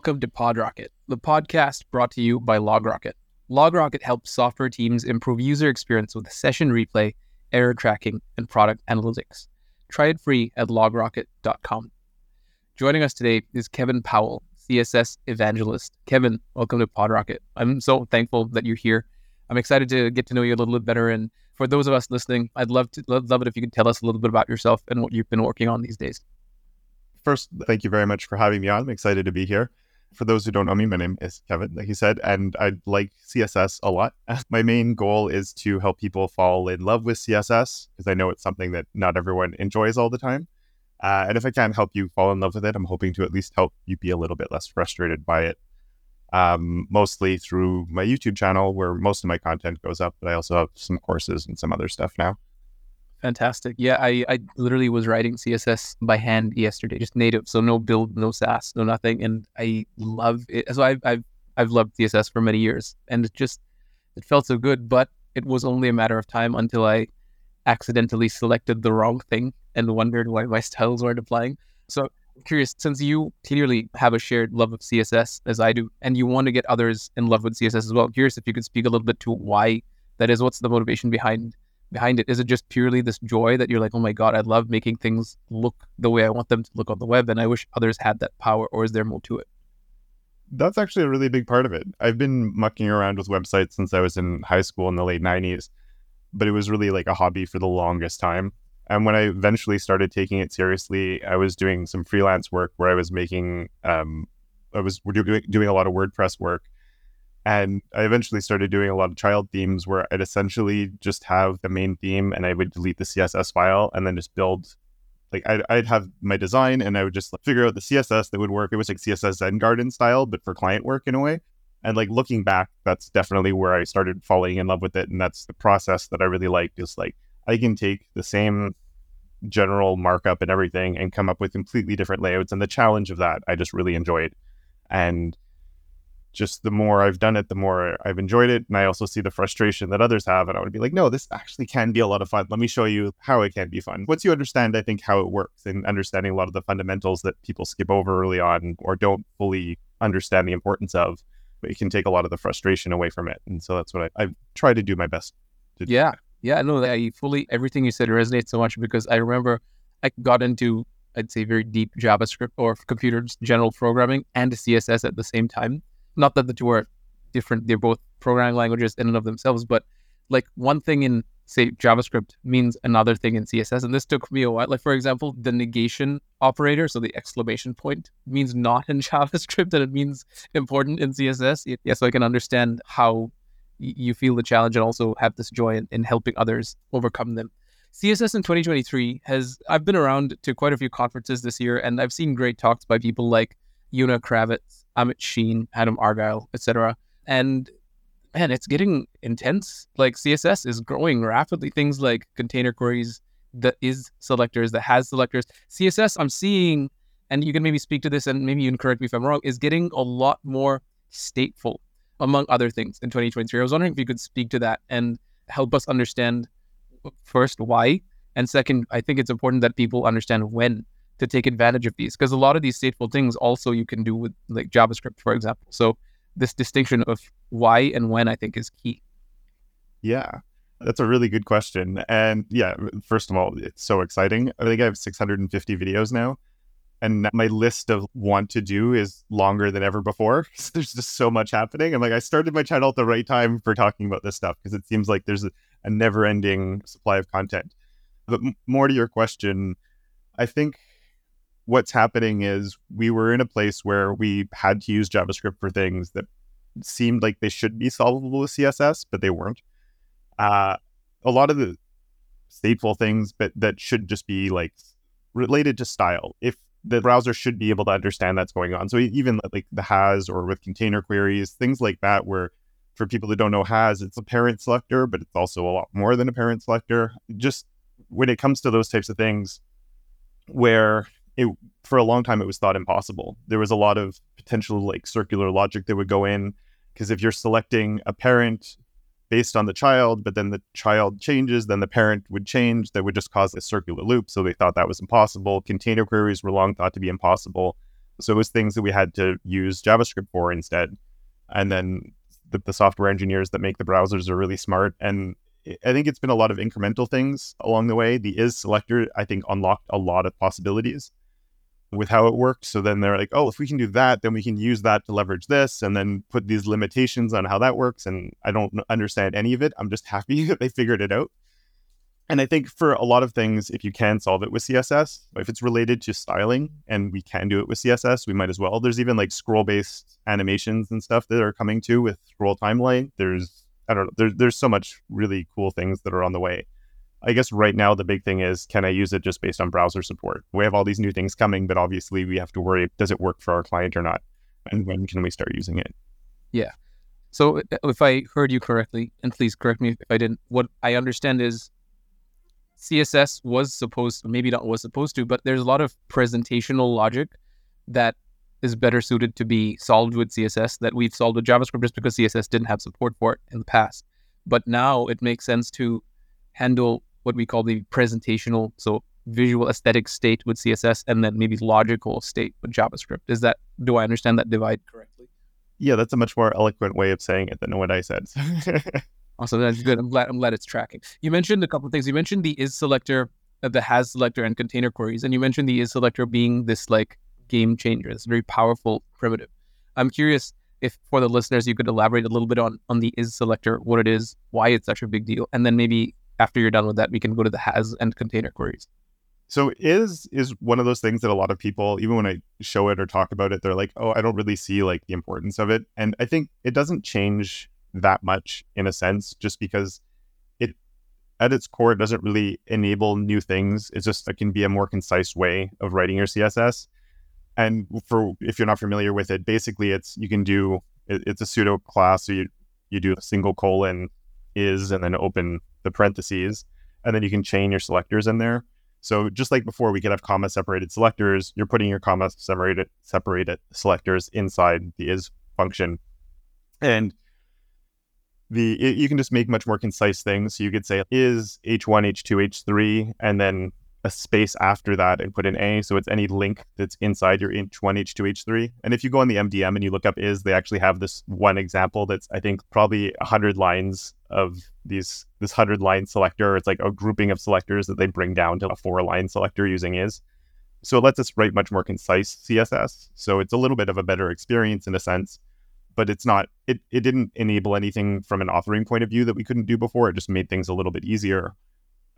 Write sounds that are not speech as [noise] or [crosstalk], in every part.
Welcome to PodRocket, the podcast brought to you by LogRocket. LogRocket helps software teams improve user experience with session replay, error tracking, and product analytics. Try it free at logrocket.com. Joining us today is Kevin Powell, CSS evangelist. Kevin, welcome to PodRocket. I'm so thankful that you're here. I'm excited to get to know you a little bit better. And for those of us listening, I'd love to love, it if you could tell us a little bit about yourself and what you've been working on these days. First, thank you very much for having me on. I'm excited to be here. For those who don't know me, my name is Kevin, like you said, and I like CSS a lot. [laughs] my main goal is to help people fall in love with CSS because I know it's something that not everyone enjoys all the time. Uh, and if I can help you fall in love with it, I'm hoping to at least help you be a little bit less frustrated by it. Um, mostly through my YouTube channel, where most of my content goes up, but I also have some courses and some other stuff now. Fantastic. Yeah, I, I literally was writing CSS by hand yesterday, just native. So no build, no Sass, no nothing. And I love it. So I've, I've, I've loved CSS for many years and it just, it felt so good, but it was only a matter of time until I accidentally selected the wrong thing and wondered why my [laughs] styles weren't applying. So I'm curious, since you clearly have a shared love of CSS as I do, and you want to get others in love with CSS as well, I'm curious if you could speak a little bit to why that is. What's the motivation behind behind it? Is it just purely this joy that you're like, oh my God, I love making things look the way I want them to look on the web and I wish others had that power, or is there more to it? That's actually a really big part of it. I've been mucking around with websites since I was in high school in the late 90s, but it was really like a hobby for the longest time. And when I eventually started taking it seriously, I was doing some freelance work where I was making, um, I was doing, doing a lot of WordPress work and I eventually started doing a lot of child themes where I'd essentially just have the main theme and I would delete the CSS file and then just build like I'd, I'd have my design and I would just like, figure out the CSS that would work. It was like CSS Zen Garden style, but for client work in a way. And like looking back, that's definitely where I started falling in love with it. And that's the process that I really liked is like I can take the same general markup and everything and come up with completely different layouts. And the challenge of that I just really enjoyed. And just the more I've done it, the more I've enjoyed it. And I also see the frustration that others have. And I would be like, no, this actually can be a lot of fun. Let me show you how it can be fun. Once you understand, I think, how it works and understanding a lot of the fundamentals that people skip over early on or don't fully understand the importance of, it can take a lot of the frustration away from it. And so that's what I, I try to do my best to Yeah. Yeah. No, I fully, everything you said resonates so much because I remember I got into, I'd say, very deep JavaScript or computer general programming and CSS at the same time not that the two are different; they're both programming languages in and of themselves. But like one thing in say JavaScript means another thing in CSS, and this took me a while. Like for example, the negation operator, so the exclamation point, means not in [laughs] JavaScript, and it means important in CSS. Yeah, so I can understand how you feel the challenge and also have this joy in, in helping others overcome them. CSS in 2023 has I've been around to quite a few conferences this year, and I've seen great talks by people like Una Kravets, Amit Sheen, Adam Argyle, etc. And man, it's getting intense. Like CSS is growing rapidly. Things like container queries, the is selectors, the has selectors. CSS, I'm seeing, and you can maybe speak to this and maybe you can correct me if I'm wrong, is getting a lot more stateful, among other things, in 2023. I was wondering if you could speak to that and help us understand first why, and second, I think it's important that people understand when to take advantage of these because a lot of these stateful things also you can do with like JavaScript, for example. So this distinction of why and when I think is key. Yeah. That's a really good question. And yeah, first of all, it's so exciting. I think I have 650 videos now. And my list of want to do is longer than ever before. [laughs] there's just so much happening. I'm like, I started my channel at the right time for talking about this stuff because it seems like there's a, a never ending supply of content. But m- more to your question, I think what's happening is we were in a place where we had to use JavaScript for things that seemed like they should be solvable with CSS, but they weren't. Uh, a lot of the stateful things, but that should just be like related to style. If the browser should be able to understand that's going on. So even like the has or with container queries, things like that, where for people that don't know has, it's a parent selector, but it's also a lot more than a parent selector. Just when it comes to those types of things, where it for a long time it was thought impossible. There was a lot of potential like circular logic that would go in because if you're selecting a parent based on the child, but then the child changes, then the parent would change, that would just cause a circular loop. So they thought that was impossible. Container queries were long thought to be impossible. So it was things that we had to use JavaScript for instead. And then the, the software engineers that make the browsers are really smart. And I think it's been a lot of incremental things along the way. The is selector, I think, unlocked a lot of possibilities with how it works. So then they're like, oh, if we can do that, then we can use that to leverage this and then put these limitations on how that works. And I don't understand any of it. I'm just [laughs] happy that they figured it out. And I think for a lot of things, if you can solve it with CSS, if it's related to styling and we can do it with CSS, we might as well. There's even like scroll based animations and stuff that are coming to with scroll timeline. There's, I don't know, there's, there's so much really cool things that are on the way. I guess right now the big thing is can I use it just based on browser support? We have all these new things coming, but obviously we have to worry does it work for our client or not? And when can we start using it? Yeah. So uh, if I heard you correctly, and please correct me if I didn't, what I understand is CSS was supposed, maybe not was supposed to, but there's a lot of presentational logic that is better suited to be solved with CSS that we've solved with JavaScript just because CSS didn't have support for it in the past. But now it makes sense to handle what we call the presentational, so visual aesthetic state with CSS, and then maybe logical state with JavaScript. Is that do I understand that divide correctly? Yeah, that's a much more eloquent way of saying it than what I said. [laughs] awesome, that's good. I'm glad. I'm glad it's tracking. You mentioned a couple of things. You mentioned the is selector, uh, the has selector, and container queries, and you mentioned the is selector being this like game changer. It's very powerful primitive. I'm curious if for the listeners you could elaborate a little bit on on the is selector, what it is, why it's such a big deal, and then maybe after you're done with that, we can go to the has and container queries. So is is one of those things that a lot of people, even when I show it or talk about it, they're like, "Oh, I don't really see like the importance of it." And I think it doesn't change that much in a sense, just because it at its core it doesn't really enable new things. It's just it can be a more concise way of writing your CSS. And for if you're not familiar with it, basically it's you can do it, it's a pseudo class. So you you do a single colon is and then open the parentheses, and then you can chain your selectors in there. So just like before, we could have comma separated selectors. You're putting your comma separated separated selectors inside the is function, and the it, you can just make much more concise things. So you could say is h1, h2, h3, and then a space after that and put an A. So it's any link that's inside your H1, H2, H3. And if you go on the MDN and you look up is, they actually have this one example that's, I think, probably 100 lines of these this 100 line selector. It's like a grouping of selectors that they bring down to a four line selector using is. So it lets us write much more concise CSS. So it's a little bit of a better experience in a sense, but it's not, it, it didn't enable anything from an authoring point of view that we couldn't do before. It just made things a little bit easier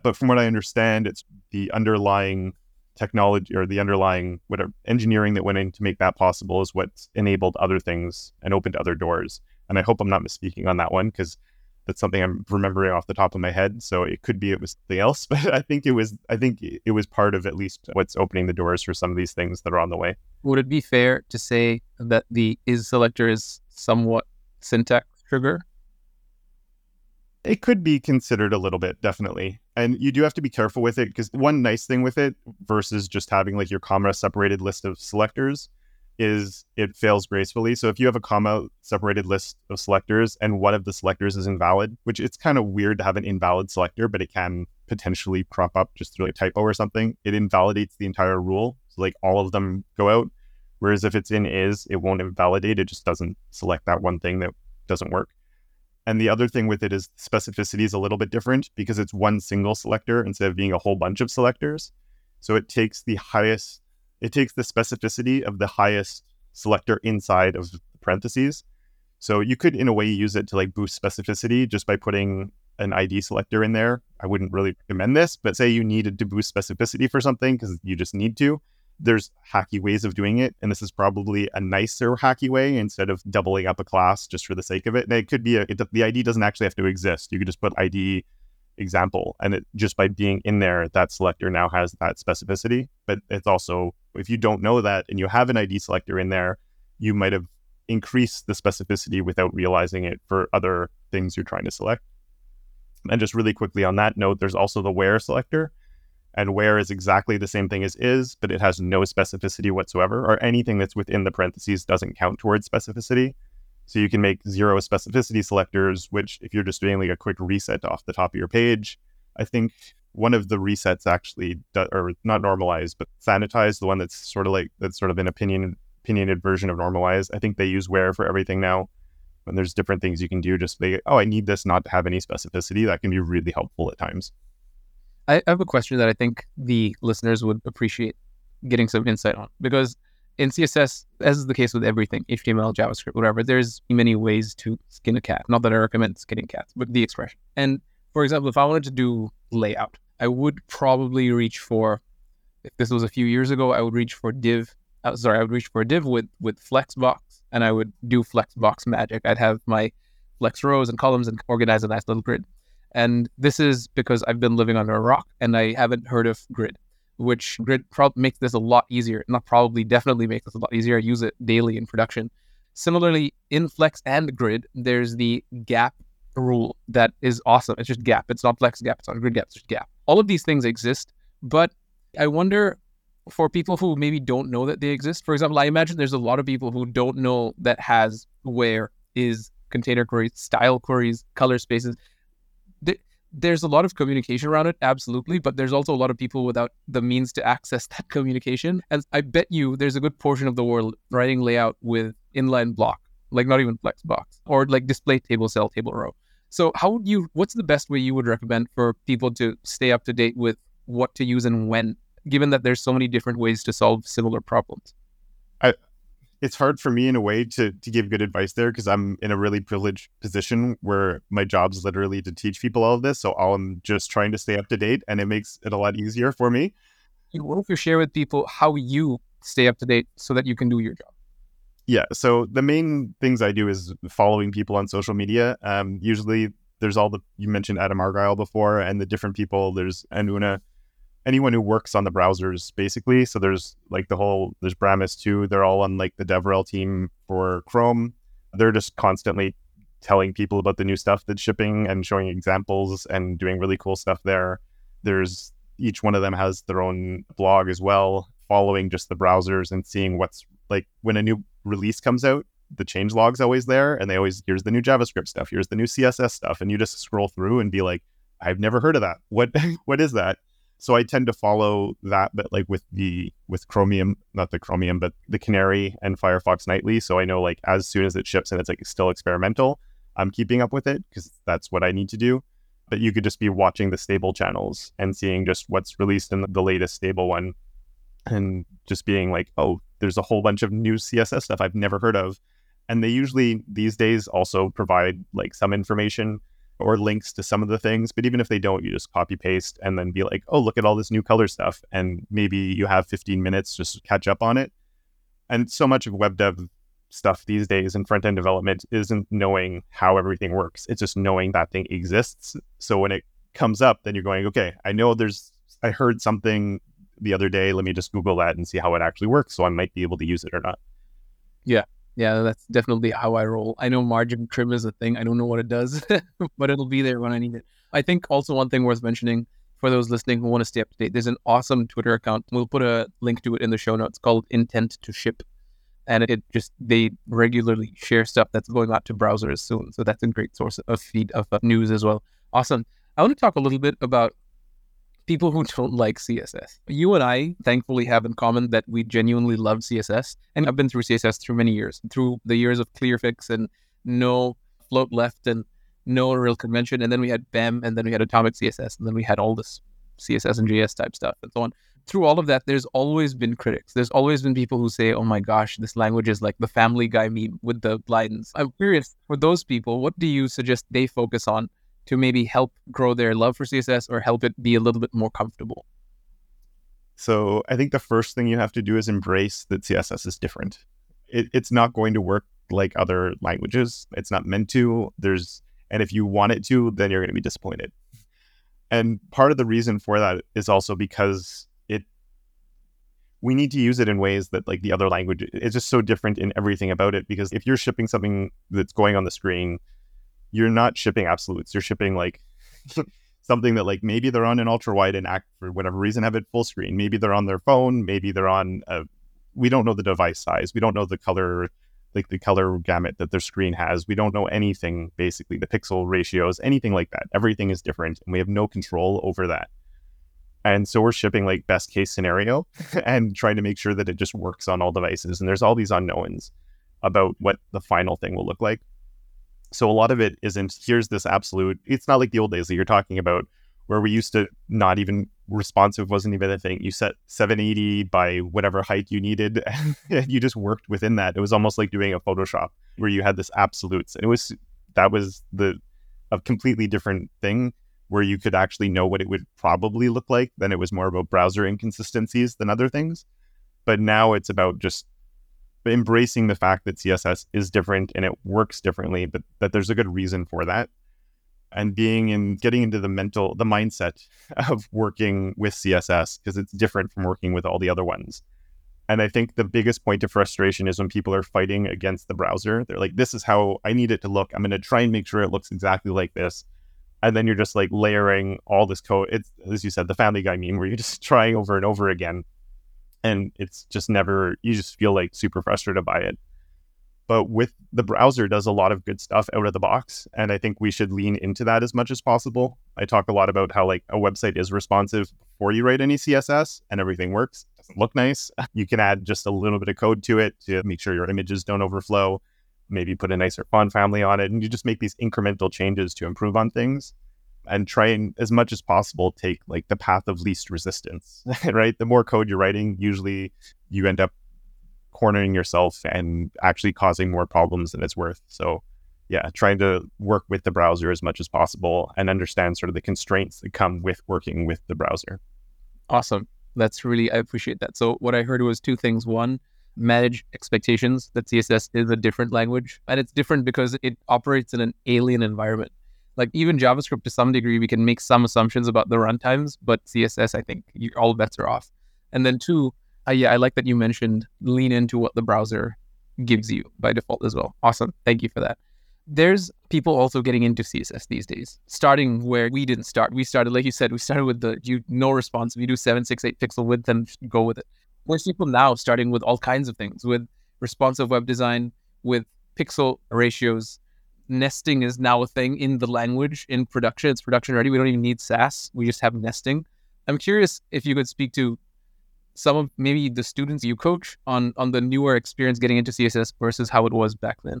but from what I understand, it's the underlying technology or the underlying whatever engineering that went in to make that possible is what's enabled other things and opened other doors. And I hope I'm not misspeaking on that one because that's something I'm remembering off the top of my head. So it could be it was something else, [laughs] but I think it was I think it was part of at least what's opening the doors for some of these things that are on the way. Would it be fair to say that the is selector is somewhat syntax trigger? It could be considered a little bit, definitely. And you do have to be careful with it because one nice thing with it versus just having like your comma separated list of selectors is it fails gracefully. So if you have a comma separated list of selectors and one of the selectors is invalid, which it's kind of weird to have an invalid selector, but it can potentially crop up just through a typo or something, it invalidates the entire rule. So like all of them go out. Whereas if it's in is, it won't invalidate. It just doesn't select that one thing that doesn't work. And the other thing with it is specificity is a little bit different because it's one single selector instead of being a whole bunch of selectors. So it takes the highest, it takes the specificity of the highest selector inside of parentheses. So you could, in a way, use it to like boost specificity just by putting an ID selector in there. I wouldn't really recommend this, but say you needed to boost specificity for something because you just need to there's hacky ways of doing it, and this is probably a nicer hacky way instead of doubling up a class just for the sake of it. And it could be a, it, the ID doesn't actually have to exist. You could just put ID example, and it just by being in there, that selector now has that specificity. But it's also if you don't know that and you have an ID selector in there, you might have increased the specificity without realizing it for other things you're trying to select. And just really quickly on that note, there's also the where selector and where is exactly the same thing as is, but it has no specificity whatsoever, or anything that's within the parentheses doesn't count towards specificity. So you can make zero specificity selectors, which if you're just doing like a quick reset off the top of your page, I think one of the resets actually, do, or not normalized, but sanitized, the one that's sort of like, that's sort of an opinion opinionated version of Normalize. I think they use Where for everything now. And there's different things you can do. Just like, oh, I need this not to have any specificity. That can be really helpful at times. I have a question that I think the listeners would appreciate getting some insight on because in CSS, as is the case with everything, HTML, JavaScript, whatever, there's many ways to skin a cat. Not that I recommend skinning cats, but the expression. And for example, if I wanted to do layout, I would probably reach for, if this was a few years ago, I would reach for div. Uh, sorry, I would reach for a div with with flexbox, and I would do flexbox magic. I'd have my flex rows and columns and organize a nice little grid. And this is because I've been living under a rock and I haven't heard of grid which Grid pro- makes this a lot easier. Not probably, definitely makes this a lot easier. I use it daily in production. Similarly, in Flex and Grid, there's the gap rule that is awesome. It's just gap. It's not Flex gap. It's not Grid gap. It's just gap. All of these things exist, but I wonder for people who maybe don't know that they exist. For example, I imagine there's a lot of people who don't know that has where is container queries, style queries, color spaces there's a lot of communication around it, absolutely, but there's also a lot of people without the means to access that communication. And I bet you there's a good portion of the world writing layout with inline block, like not even Flexbox, or like display table, cell, table, row. So how would you? What's the best way you would recommend for people to stay up to date with what to use and when, given that there's so many different ways to solve similar problems? I it's hard for me in a way to to give good advice there because I'm in a really privileged position where my job is literally to teach people all of this. So I'm just trying to stay up to date, and it makes it a lot easier for me. What if you share with people how you stay up to date so that you can do your job? Yeah. So the main things I do is following people on social media. Um, usually there's all the you mentioned Adam Argyle before, and the different people. There's Anuna anyone who works on the browsers basically. So there's like the whole there's Bramus too. They're all on like the DevRel team for Chrome. They're just constantly telling people about the new stuff that's shipping and showing examples and doing really cool stuff there. There's each one of them has their own blog as well, following just the browsers and seeing what's like when a new release comes out, the change log's always there and they always here's the new JavaScript stuff, here's the new CSS stuff and you just scroll through and be like I've never heard of that. What [laughs] what is that? So I tend to follow that, but like with the with Chromium, not the Chromium, but the Canary and Firefox Nightly. So I know like as soon as it ships and it's like still experimental, I'm keeping up with it because that's what I need to do. But you could just be watching the stable channels and seeing just what's released in the latest stable one, and just being like, oh, there's a whole bunch of new CSS stuff I've never heard of. And they usually these days also provide like some information or links to some of the things. But even if they don't, you just copy paste and then be like, oh, look at all this new color stuff. And maybe you have 15 minutes just to catch up on it. And so much of web dev stuff these days in front end development isn't knowing how everything works. It's just knowing that thing exists. So when it comes up, then you're going, okay, I know there's, I heard something the other day. Let me just Google that and see how it actually works. So I might be able to use it or not. Yeah yeah, that's definitely how I roll. I know margin trim is a thing. I don't know what it does, [laughs] but it'll be there when I need it. I think also one thing worth mentioning for those listening who want to stay up to date, there's an awesome Twitter account. We'll put a link to it in the show notes called Intent to Ship. And it just, they regularly share stuff that's going out to browsers soon. So that's a great source of feed of uh, news as well. Awesome. I want to talk a little bit about people who don't like CSS. You and I, thankfully, have in common that we genuinely love CSS. And I've been through CSS through many years, through the years of Clearfix and no float left and no real convention. And then we had BEM and then we had Atomic CSS and then we had all this CSS and JS type stuff and so on. Through all of that, there's always been critics. There's always been people who say, oh my gosh, this language is like the family guy meme with the lines. I'm curious, for those people, what do you suggest they focus on to maybe help grow their love for CSS or help it be a little bit more comfortable? So I think the first thing you have to do is embrace that CSS is different. It, it's not going to work like other languages. It's not meant to. There's and if you want it to, then you're going to be disappointed. And part of the reason for that is also because it we need to use it in ways that like the other language it's just so different in everything about it because if you're shipping something that's going on the screen you're not shipping absolutes. You're shipping like [laughs] something that like maybe they're on an ultra wide and act for whatever reason have it full screen. Maybe they're on their phone. Maybe they're on a. We don't know the device size. We don't know the color, like the color gamut that their screen has. We don't know anything basically, the pixel ratios, anything like that. Everything is different, and we have no control over that. And so we're shipping like best case scenario [laughs] and trying to make sure that it just works on all devices. And there's all these unknowns about what the final thing will look like. So a lot of it isn't here's this absolute, it's not like the old days that you're talking about where we used to not even responsive wasn't even a thing. You set 780 by whatever height you needed [laughs] and you just worked within that. It was almost like doing a Photoshop where you had this absolutes. And it was that was the a completely different thing where you could actually know what it would probably look like. Then it was more about browser inconsistencies than other things. But now it's about just embracing the fact that CSS is different and it works differently, but that there's a good reason for that. And being in getting into the mental, the mindset [laughs] of working with CSS because it's different from working with all the other ones. And I think the biggest point of frustration is when people are fighting against the browser. They're like, this is how I need it to look. I'm going to try and make sure it looks exactly like this. And then you're just like layering all this code. It's, as you said, the Family Guy meme where you're just [laughs] trying over and over again. And it's just never, you just feel like super frustrated by it. But with the browser does a lot of good stuff out of the box. And I think we should lean into that as much as possible. I talk a lot about how like a website is responsive before you write any CSS and everything works. Doesn't look nice. [laughs] You can add just a little bit of code to it to make sure your images don't overflow. Maybe put a nicer font family on it. And you just make these incremental changes to improve on things and try and as much as possible take like the path of least resistance [laughs] [laughs] right the more code you're writing usually you end up cornering yourself and actually causing more problems than it's worth. So, yeah, trying to work with the browser as much as possible and understand sort of the constraints that come with working with the browser. Awesome. That's really, I appreciate that. So, what I heard was two things. One, manage expectations that CSS is a different language. And it's different because it operates in an alien environment. Like even JavaScript to some degree, we can make some assumptions about the runtimes, but CSS, I think all bets are off. And then two, uh, yeah, I like that you mentioned lean into what the browser gives you by default as well. Awesome. Thank you for that. There's people also getting into CSS these days, starting where we didn't start. We started, like you said, we started with the you no response. We do seven, six, eight pixel width and go with it. There's people now starting with all kinds of things, with responsive web design, with pixel ratios. Nesting is now a thing in the language in production. It's production ready. We don't even need Sass. We just have nesting. I'm curious if you could speak to some of maybe the students you coach on on the newer experience getting into css versus how it was back then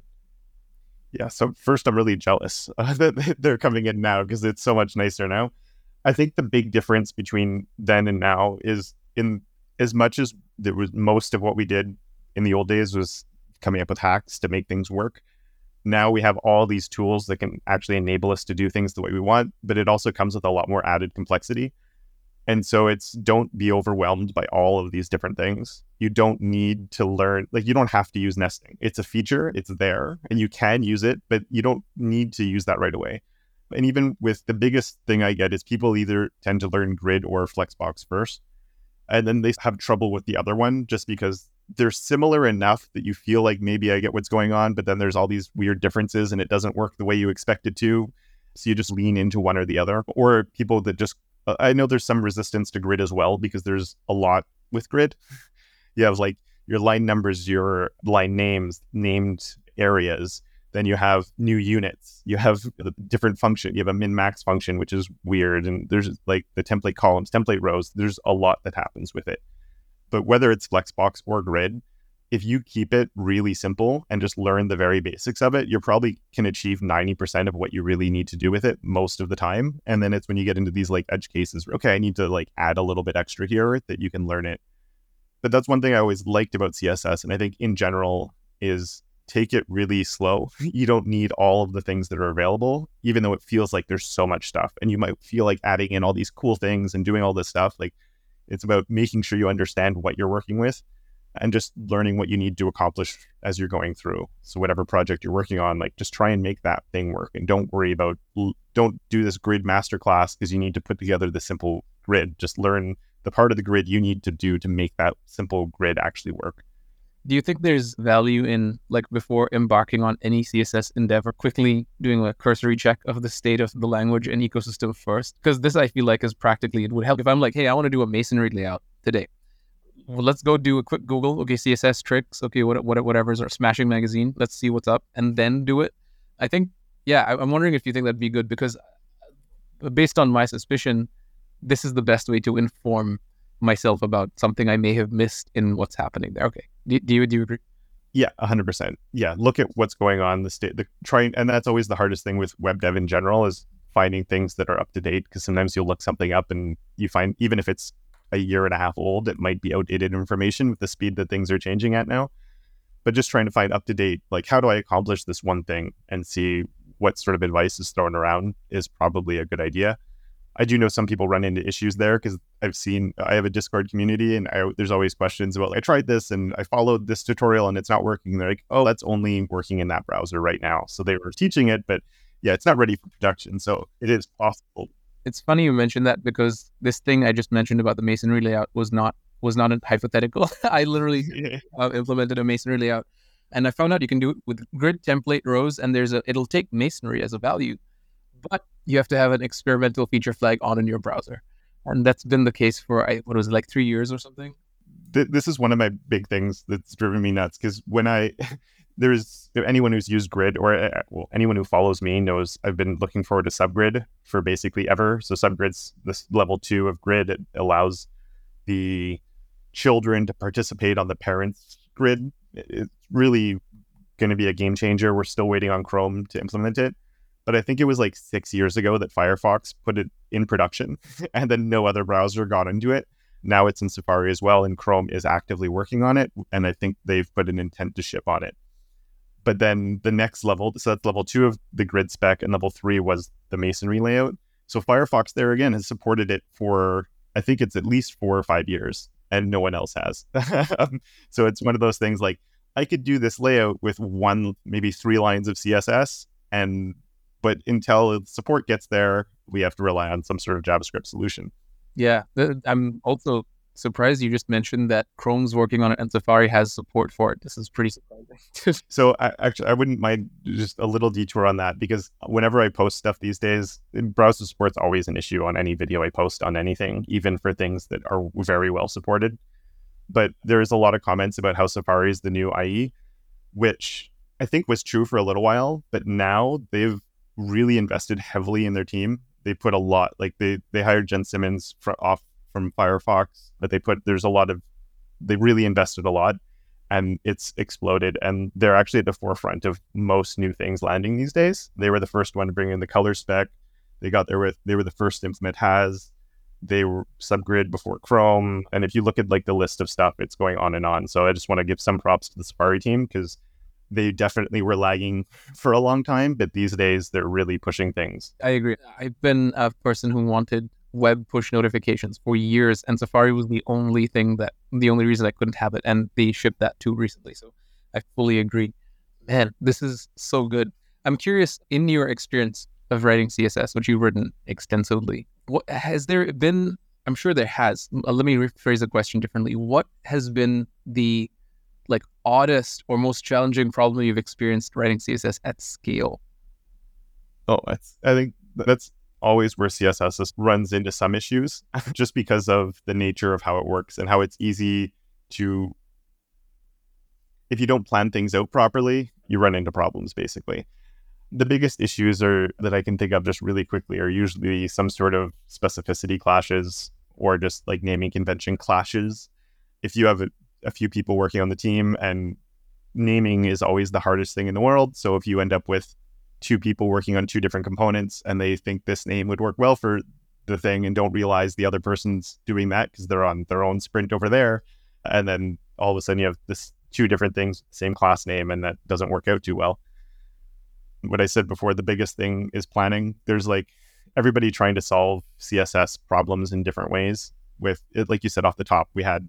yeah so first i'm really jealous [laughs] that they're coming in now because it's so much nicer now i think the big difference between then and now is in as much as there was most of what we did in the old days was coming up with hacks to make things work now we have all these tools that can actually enable us to do things the way we want but it also comes with a lot more added complexity and so it's don't be overwhelmed by all of these different things. You don't need to learn, like, you don't have to use nesting. It's a feature, it's there, and you can use it, but you don't need to use that right away. And even with the biggest thing I get is people either tend to learn grid or Flexbox first, and then they have trouble with the other one just because they're similar enough that you feel like maybe I get what's going on, but then there's all these weird differences and it doesn't work the way you expect it to. So you just lean into one or the other, or people that just uh, I know there's some resistance to grid as well because there's a lot with grid. [laughs] You have like your line numbers, your line names, named areas. Then you have new units. You have the different function. You have a min max function, which is weird. And there's like the template columns, template rows. There's a lot that happens with it. But whether it's Flexbox or grid, if you keep it really simple and just learn the very basics of it, you probably can achieve 90% of what you really need to do with it most of the time. And then it's when you get into these like edge cases, okay, I need to like add a little bit extra here that you can learn it. But that's one thing I always liked about CSS. And I think in general is take it really slow. [laughs] You don't need all of the things that are available, even though it feels like there's so much stuff. And you might feel like adding in all these cool things and doing all this stuff. Like it's about making sure you understand what you're working with and just learning what you need to accomplish as you're going through. So whatever project you're working on, like just try and make that thing work and don't worry about don't do this grid masterclass because you need to put together the simple grid. Just learn the part of the grid you need to do to make that simple grid actually work. Do you think there's value in like before embarking on any CSS endeavor, quickly doing a cursory check of the state of the language and ecosystem first? Because this I feel like is practically it would help if I'm like, hey, I want to do a masonry layout today well, let's go do a quick Google. Okay, CSS tricks. Okay, what, what whatever's our Smashing Magazine. Let's see what's up, and then do it. I think, yeah, I, I'm wondering if you think that'd be good because, uh, based on my suspicion, this is the best way to inform myself about something I may have missed in what's happening there. Okay. Do, do you do you agree? Yeah, hundred percent. Yeah, look at what's going on. The state, the trying, and that's always the hardest thing with web dev in general is finding things that are up to date. Because sometimes you'll look something up and you find even if it's a year and a half old, it might be outdated information with the speed that things are changing at now. But just trying to find up to date, like how do I accomplish this one thing and see what sort of advice is thrown around is probably a good idea. I do know some people run into issues there because I've seen I have a Discord community and I, there's always questions about I tried this and I followed this tutorial and it's not working. They're like, oh, that's only working in that browser right now. So they were teaching it, but yeah, it's not ready for production. So it is possible. It's funny you mentioned that because this thing I just mentioned about the masonry layout was not was not a [laughs] hypothetical. I literally [laughs] uh, implemented a masonry layout, and I found out you can do it with grid template rows, and there's a it'll take masonry as a value, but you have to have an experimental feature flag on in your browser. And that's been the case for, I, what was it, like three years or something? This is one of my big things that's driven me nuts because when I, [laughs] there's anyone who's used grid or uh, well, anyone who follows me knows I've been looking forward to subgrid for basically ever. So subgrid's this level two of grid. It allows the children to participate on the parents grid. It's really going to be a game changer. We're still waiting on Chrome to implement it but I think it was like six years ago that Firefox put it in production, [laughs] and then no other browser got into it. Now it's in Safari as well, and Chrome is actively working on it, and I think they've put an intent to ship on it. But then the next level, so that's level two of the grid spec, and level three was the masonry layout. So Firefox there again has supported it for I think it's at least four or five years, and no one else has. [laughs] Um, so it's one of those things like I could do this layout with one, maybe three lines of CSS, and but until support gets there, we have to rely on some sort of JavaScript solution. Yeah, I'm also surprised you just mentioned that Chrome's working on it and Safari has support for it. This is pretty surprising. [laughs] so I, actually, I wouldn't mind just a little detour on that because whenever I post stuff these days, browser support's always an issue on any video I post on anything, even for things that are very well supported. But there's a lot of comments about how Safari is the new IE, which I think was true for a little while, but now they've really invested heavily in their team. They put a lot, like they they hired Jen Simmons off from Firefox, but they put there's a lot of they really invested a lot, and it's exploded. And they're actually at the forefront of most new things landing these days. They were the first one to bring in the color spec. They got there with they were the first to implement has. They were subgrid before Chrome, and if you look at like the list of stuff, it's going on and on. So I just want to give some props to the Safari team because they definitely were lagging for a long time, but these days they're really pushing things. I agree. I've been a person who wanted web push notifications for years, and Safari was the only thing that the only reason I couldn't have it, and they shipped that too recently. So I fully agree. Man, this is so good. I'm curious in your experience of writing CSS, which you've written extensively. What has there been? I'm sure there has. Let me rephrase the question differently. What has been the like oddest or most challenging problem you've experienced writing CSS at scale? Oh, that's, I think that's always where CSS runs into some issues [laughs] just because of the nature of how it works and how it's easy to, if you don't plan things out properly, you run into problems basically. The biggest issues are that I can think of just really quickly are usually some sort of specificity clashes or just like naming convention clashes. If you have a a few people working on the team, and naming is always the hardest thing in the world. So if you end up with two people working on two different components and they think this name would work well for the thing and don't realize the other person's doing that because they're on their own sprint over there, and then all of a sudden you have this two different things, same class name, and that doesn't work out too well. What I said before, the biggest thing is planning. There's like everybody trying to solve CSS problems in different ways. With like you said off the top, we had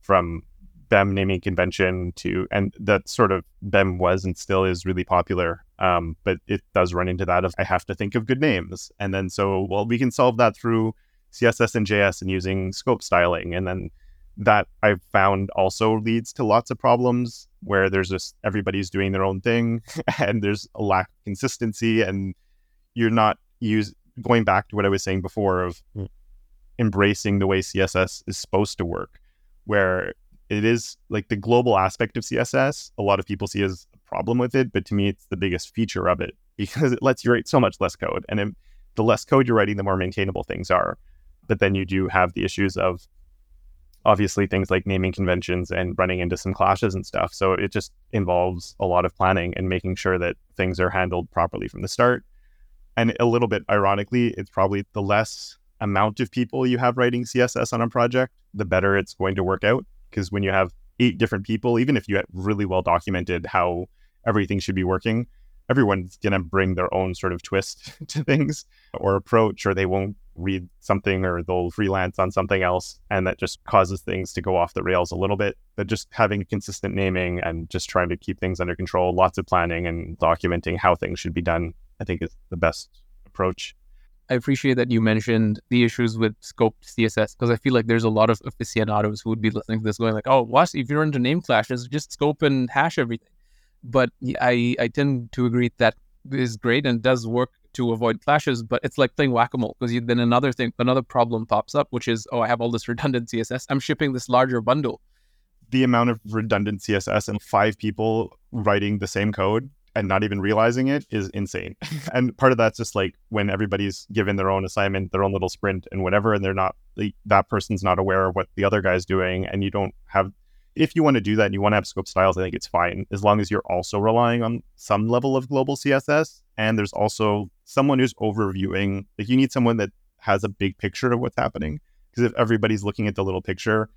from BEM naming convention to, and that sort of BEM was and still is really popular. Um, but it does run into that of I have to think of good names. And then so, well, we can solve that through CSS and JS and using scope styling. And then that I've found also leads to lots of problems where there's just everybody's doing their own thing [laughs] and there's a lack of consistency and you're not use going back to what I was saying before of mm. embracing the way CSS is supposed to work, where it is like the global aspect of CSS. A lot of people see as a problem with it, but to me, it's the biggest feature of it [laughs] because it lets you write so much less code. And the less code you're writing, the more maintainable things are. But then you do have the issues of obviously things like naming conventions and running into some clashes and stuff. So it just involves a lot of planning and making sure that things are handled properly from the start. And a little bit ironically, it's probably the less amount of people you have writing CSS on a project, the better it's going to work out. Because when you have eight different people, even if you have really well documented how everything should be working, everyone's going to bring their own sort of twist [laughs] to things or approach, or they won't read something or they'll freelance on something else. And that just causes things to go off the rails a little bit. But just having consistent naming and just trying to keep things under control, lots of planning and documenting how things should be done, I think is the best approach. I appreciate that you mentioned the issues with scoped CSS because I feel like there's a lot of aficionados who would be listening to this going like, oh, what? If you're into name clashes, just scope and hash everything. But I, I tend to agree that is great and does work to avoid clashes, but it's like playing whack-a-mole because then another thing, another problem pops up, which is, oh, I have all this [laughs] redundant CSS. I'm shipping this larger bundle. The amount of redundant CSS and five people writing the same code and not even realizing it is insane. [laughs] and part of that's just like when everybody's given their own assignment, their own little sprint and whatever, and they're not, that person's not aware of what the other guy's doing. And you don't have, if you want to do that and you want to have scope styles, I think it's fine as long as you're also relying on some level of global CSS. And there's also someone who's overviewing, like you need someone that has a big picture of what's happening. Because if everybody's looking at the little picture,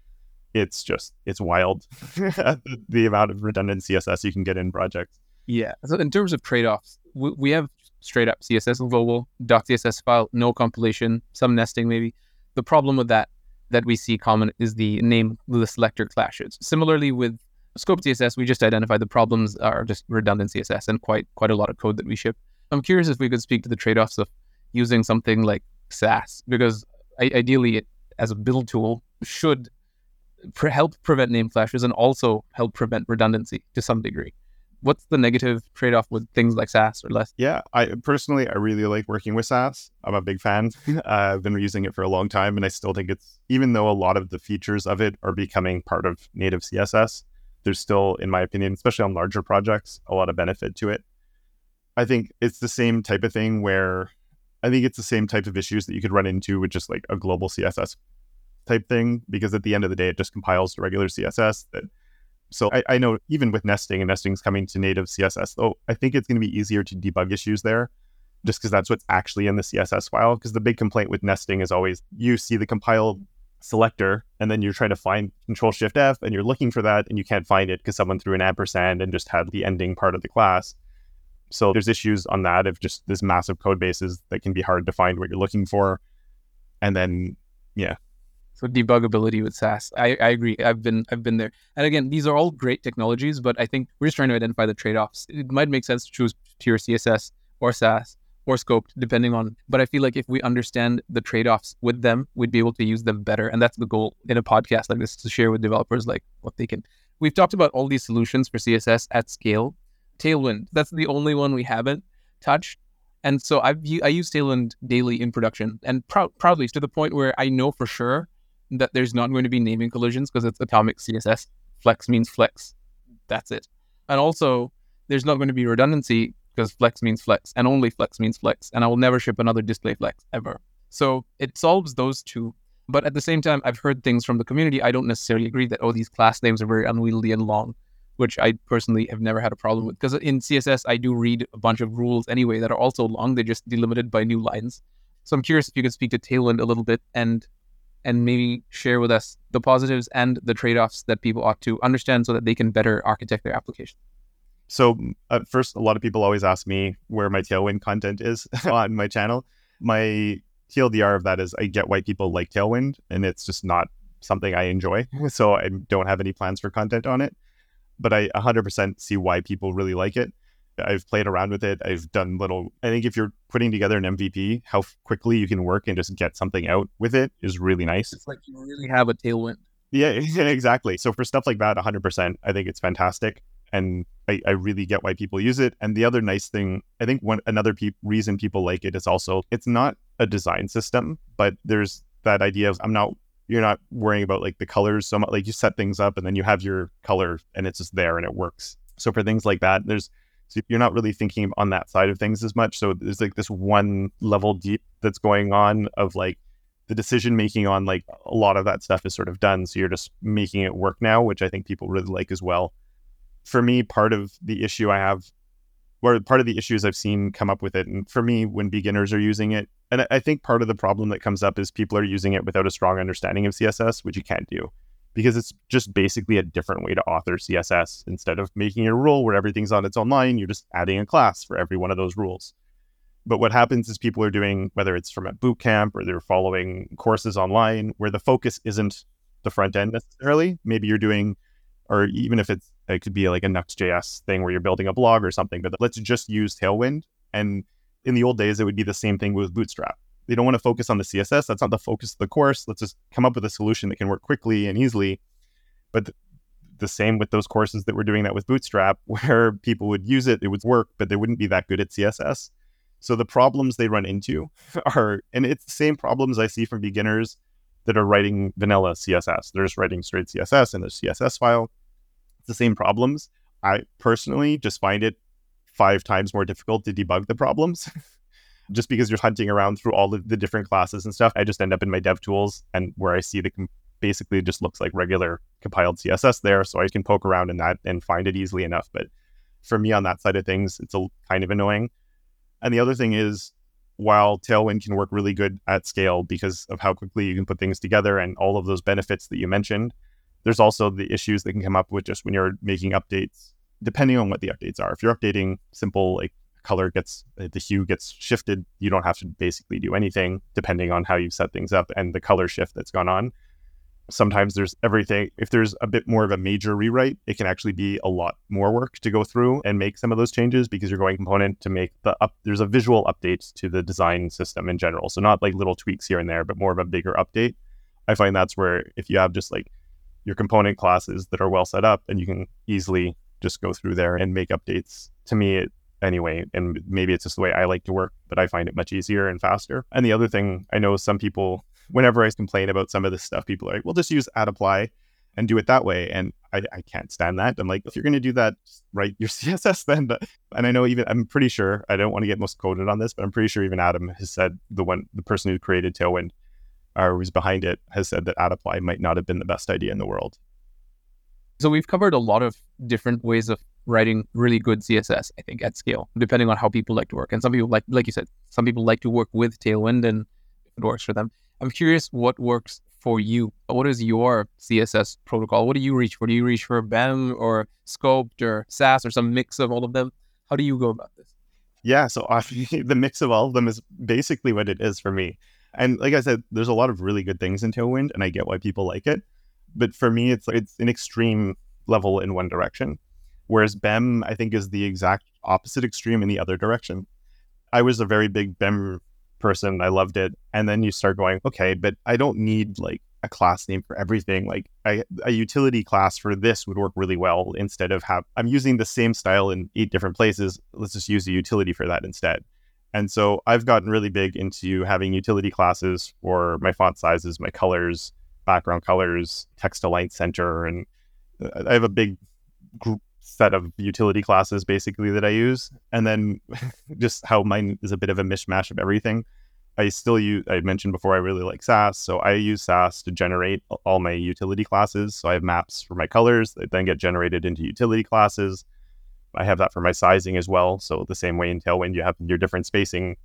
it's just, it's wild [laughs] [laughs] the amount of redundant CSS you can get in projects. Yeah. So in terms of trade-offs, we, we have straight up CSS global, .css file, no compilation, some nesting maybe. The problem with that that we see common is the name the selector clashes. Similarly with scope CSS, we just identified the problems are just redundant CSS and quite quite a lot of code that we ship. I'm curious if we could speak to the trade-offs of using something like Sass because ideally it, as a build tool should pre- help prevent name clashes and also help prevent redundancy to some degree what's the negative trade off with things like Sass or less? Yeah, I personally I really like working with Sass. I'm a big fan. [laughs] uh, I've been using it for a long time, and I still think it's even though a lot of the features of it are becoming part of native CSS, there's still, in my opinion, especially on larger projects, a lot of benefit to it. I think it's the same type of thing where I think it's the same type of issues that you could run into with just like a global CSS type thing, because at the end of the day, it just compiles to regular CSS that so I, I, know even with nesting and nesting's coming to native CSS, though, I think it's going to be easier to debug issues there just because that's what's actually in the CSS file. Because the big complaint with nesting is always you see the compiled selector and then you're trying to find control shift F and you're looking for that and you can't find it because someone threw an ampersand and just had the ending part of the class. So there's issues on that of just this massive code bases that can be hard to find what you're looking for. And then, yeah, so debuggability with Sass. I, I agree. I've been I've been there. And again, these are all great technologies, but I think we're just trying to identify the trade-offs. It might make sense to choose pure CSS or Sass or scoped, depending on. But I feel like if we understand the trade-offs with them, we'd be able to use them better. And that's the goal in a podcast like this to share with developers like what they can. We've talked about all these solutions for CSS at scale. Tailwind, that's the only one we haven't touched. And so I've I use Tailwind daily in production and pr- proudly to the point where I know for sure that there's not going to be naming collisions because it's atomic CSS. Flex means flex. That's it. And also, there's not going to be redundancy because flex means flex and only flex means flex. And I will never ship another display flex ever. So it solves those two. But at the same time, I've heard things from the community. I don't necessarily agree that, oh, these class names are very unwieldy and long, which I personally have never had a problem with. Because in CSS, I do read a bunch of rules anyway that are also long. They're just delimited by new lines. So I'm curious if you could speak to Tailwind a little bit and and maybe share with us the positives and the trade-offs that people ought to understand so that they can better architect their application. So at first, a lot of people always ask me where my Tailwind content is [laughs] on my channel. My TLDR of that is I get why people like Tailwind, and it's just not something I enjoy. [laughs] So I don't have any plans for content on it. But I 100% see why people really like it. I've played around with it. I've done little. I think if you're putting together an MVP, how quickly you can work and just get something out with it is really nice. It's like you really have a tailwind. Yeah, [laughs] exactly. So for stuff like that, 100%, I think it's fantastic. And I, I really get why people use it. And the other nice thing, I think one another pe- reason people like it is also it's not a design system, but there's that idea of I'm not you're not worrying about like the colors so much like you set things up and then you have your color and it's just there and it works. So for things like that, there's so you're not really thinking on that side of things as much. So there's like this one level deep that's going on of like the decision making on like a lot of that stuff is sort of done. So you're just making it work now, which I think people really like as well. For me, part of the issue I have, or part of the issues I've seen come up with it, and for me, when beginners are using it, and I think part of the problem that comes up is people are using it without a strong understanding of CSS, which you can't do because it's just basically a different way to author CSS. Instead of making a rule where everything's on its own line, you're just adding a class for every one of those rules. But what happens is people are doing, whether it's from a boot camp or they're following courses online, where the focus isn't the front end necessarily. Maybe you're doing, or even if it's, it could be like a Nuxt.js thing where you're building a blog or something, but let's just use Tailwind. And in the old days, it would be the same thing with Bootstrap. They don't want to focus on the CSS. That's not the focus of the course. Let's just come up with a solution that can work quickly and easily. But th- the same with those courses that were doing that with Bootstrap, [laughs] where people would use it, it would work, but they wouldn't be that good at CSS. So the problems they run into [laughs] are, and it's the same problems I see from beginners that are writing vanilla CSS. They're just writing straight CSS in a CSS file. It's the same problems. I personally just find it five times more difficult to debug the problems. [laughs] just because you're hunting around through all of the different classes and stuff, I just end up in my dev tools and where I see the com- basically just looks like regular compiled CSS there. So I can poke around in that and find it easily enough. But for me on that side of things, it's a kind of annoying. And the other thing is, while Tailwind can work really good at scale because of how quickly you can put things together and all of those benefits that you mentioned, there's also the issues that can come up with just when you're making updates, depending on what the updates are. If you're updating simple, like color gets, uh, the hue gets shifted, you don't have to basically do anything depending on how you set things up and the color shift that's gone on sometimes there's everything. If there's a bit more of a major rewrite, it can actually be a lot more work to go through and make some of those changes because you're going component to make the up. There's a visual update to the design system in general. So not like little tweaks here and there, but more of a bigger update. I find that's where if you have just like your component classes that are well set up and you can easily just go through there and make updates. To me, it, anyway, and maybe it's just the way I like to work, but I find it much easier and faster. And the other thing I know some people whenever I complain about some of this stuff, people are like, well, just use @apply and do it that way. And I, I can't stand that. I'm like, if you're going to do that, write your [laughs] CSS then. But, and I know even, I'm pretty sure, I don't want to get most quoted on this, but I'm pretty sure even Adam has said the one, the person who created Tailwind uh, or was behind it has said that @apply might not have been the best idea in the world. So we've covered a lot of different ways of writing really good CSS, I think, at scale, depending on how people like to work. And some people like, like you said, some people like to work with Tailwind and it works for them. I'm curious what works for you. What is your CSS protocol? What do you reach for? Do you reach for BEM or Scoped or Sass or some mix of all of them? How do you go about this? Yeah, so [laughs] the mix of all of them is basically what it is for me. And like I said, there's a lot of really good things in Tailwind, and I get why people like it. But for me, it's it's an extreme level in one direction, whereas BEM I think is the exact opposite extreme in the other direction. I was a very big BEM person. I loved it. And then you start going, okay, but I don't need like a class name for everything. Like I, a utility class for this would work really well instead of have I'm using the same style in eight different places. Let's just use a utility for that instead. And so I've gotten really big into having utility classes for my font sizes, my colors, background colors, text align center, and uh, I have a big group set of utility classes basically that I use. And then [laughs] just how mine is a bit of a mishmash of everything. I still use, I mentioned before, I really like Sass. So I use Sass to generate all my utility classes. So I have maps for my colors that then get generated into utility classes. I have that for my sizing as well. So the same way in Tailwind, you have your different spacing.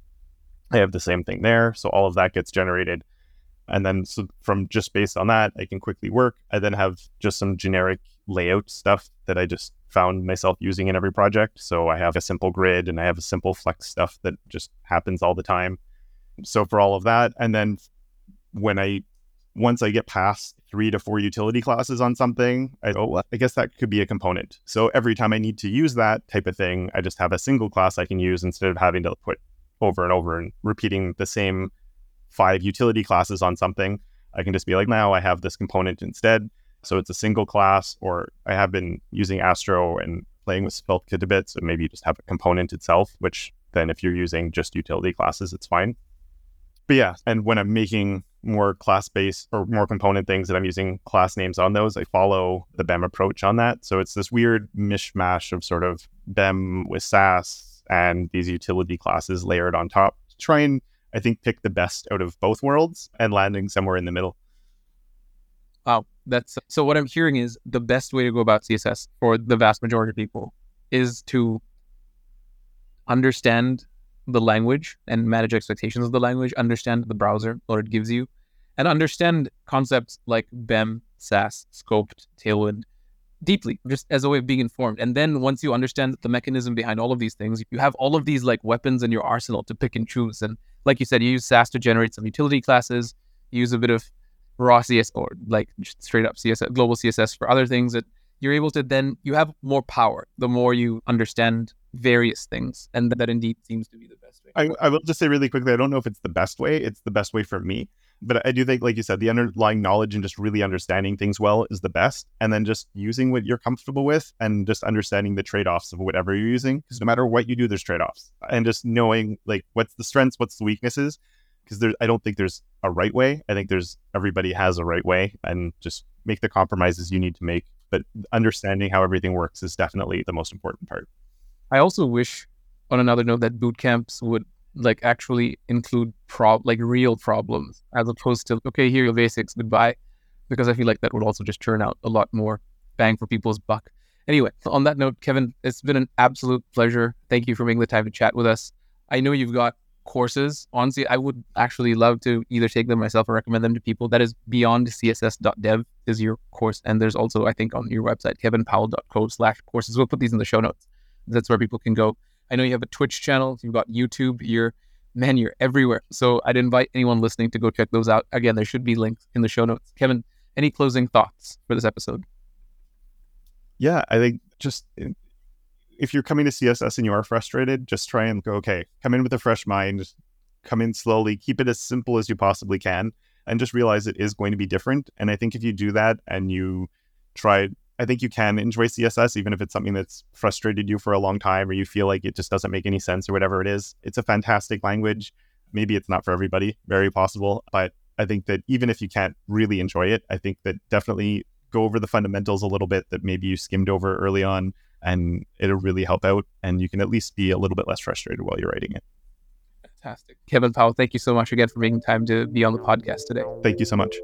I have the same thing there. So all of that gets generated. And then so from just based on that, I can quickly work. I then have just some generic layout stuff that I just found myself using in every project. So I have a simple grid and I have a simple flex stuff that just happens all the time. So for all of that, and then when I once I get past three to four utility classes on something, I oh, well, I guess that could be a component. So every time I need to use that type of thing, I just have a single class I can use instead of having to put over and over and repeating the same five utility classes on something. I can just be like, now I have this component instead. So it's a single class, or I have been using Astro and playing with Svelte a bit. So maybe you just have a component itself, which then if you're using just utility classes, it's fine. But yeah, and when I'm making more class based or more component things that I'm using class names on those, I follow the BEM approach on that. So it's this weird mishmash of sort of BEM with Sass and these utility classes layered on top to try and I think pick the best out of both worlds and landing somewhere in the middle. Wow, that's so. What I'm hearing is the best way to go about CSS for the vast majority of people is to understand the language and manage expectations of the language, understand the browser, what it gives you, and understand concepts like BEM, Sass, Scoped, Tailwind deeply, just as a way of being informed. And then once you understand the mechanism behind all of these things, you have all of these like weapons in your arsenal to pick and choose. And like you said, you use Sass to generate some utility classes, you use a bit of raw CSS or like straight up CSS, global CSS for other things that you're able to then you have more power the more you understand various things. And that indeed seems to be the best way I, I will just say really quickly i don't know if it's the best way it's the best way for me but i do think like you said the underlying knowledge and just really understanding things well is the best. And then just using what you're comfortable with and just understanding the trade-offs of whatever you're using because no matter what you do there's trade-offs. And just knowing like what's the strengths what's the weaknesses because i don't think there's a right way i think there's everybody has a right way and just make the compromises you need to make but understanding how everything works is definitely the most important part. I also wish, on another note, that boot camps would like actually include prob like real problems as opposed to okay, here are your basics, goodbye, because I feel like that would also just turn out a lot more bang for people's buck. Anyway, on that note, Kevin, it's been an absolute pleasure. Thank you for making the time to chat with us. I know you've got courses. Honestly, I would actually love to either take them myself or recommend them to people. That is beyond css.dev is your course. And there's also, I think, on your website, kevinpowell.co slash courses. We'll put these in the show notes. That's where people can go. I know you have a Twitch channel. You've got YouTube. You're, man, you're everywhere. So I'd invite anyone listening to go check those out. Again, there should be links in the show notes. Kevin, any closing thoughts for this episode? Yeah, I think just if you're coming to CSS and you are frustrated, just try and go, okay, come in with a fresh mind, come in slowly, keep it as simple as you possibly can, and just realize it is going to be different. And I think if you do that and you try, I think you can enjoy CSS, even if it's something that's frustrated you for a long time or you feel like it just doesn't make any sense or whatever it is. It's a fantastic language. Maybe it's not for everybody, very possible. But I think that even if you can't really enjoy it, I think that definitely go over the fundamentals a little bit that maybe you skimmed over early on and it'll really help out. And you can at least be a little bit less frustrated while you're writing it. Fantastic. Kevin Powell, thank you so much again for making time to be on the podcast today. Thank you so much.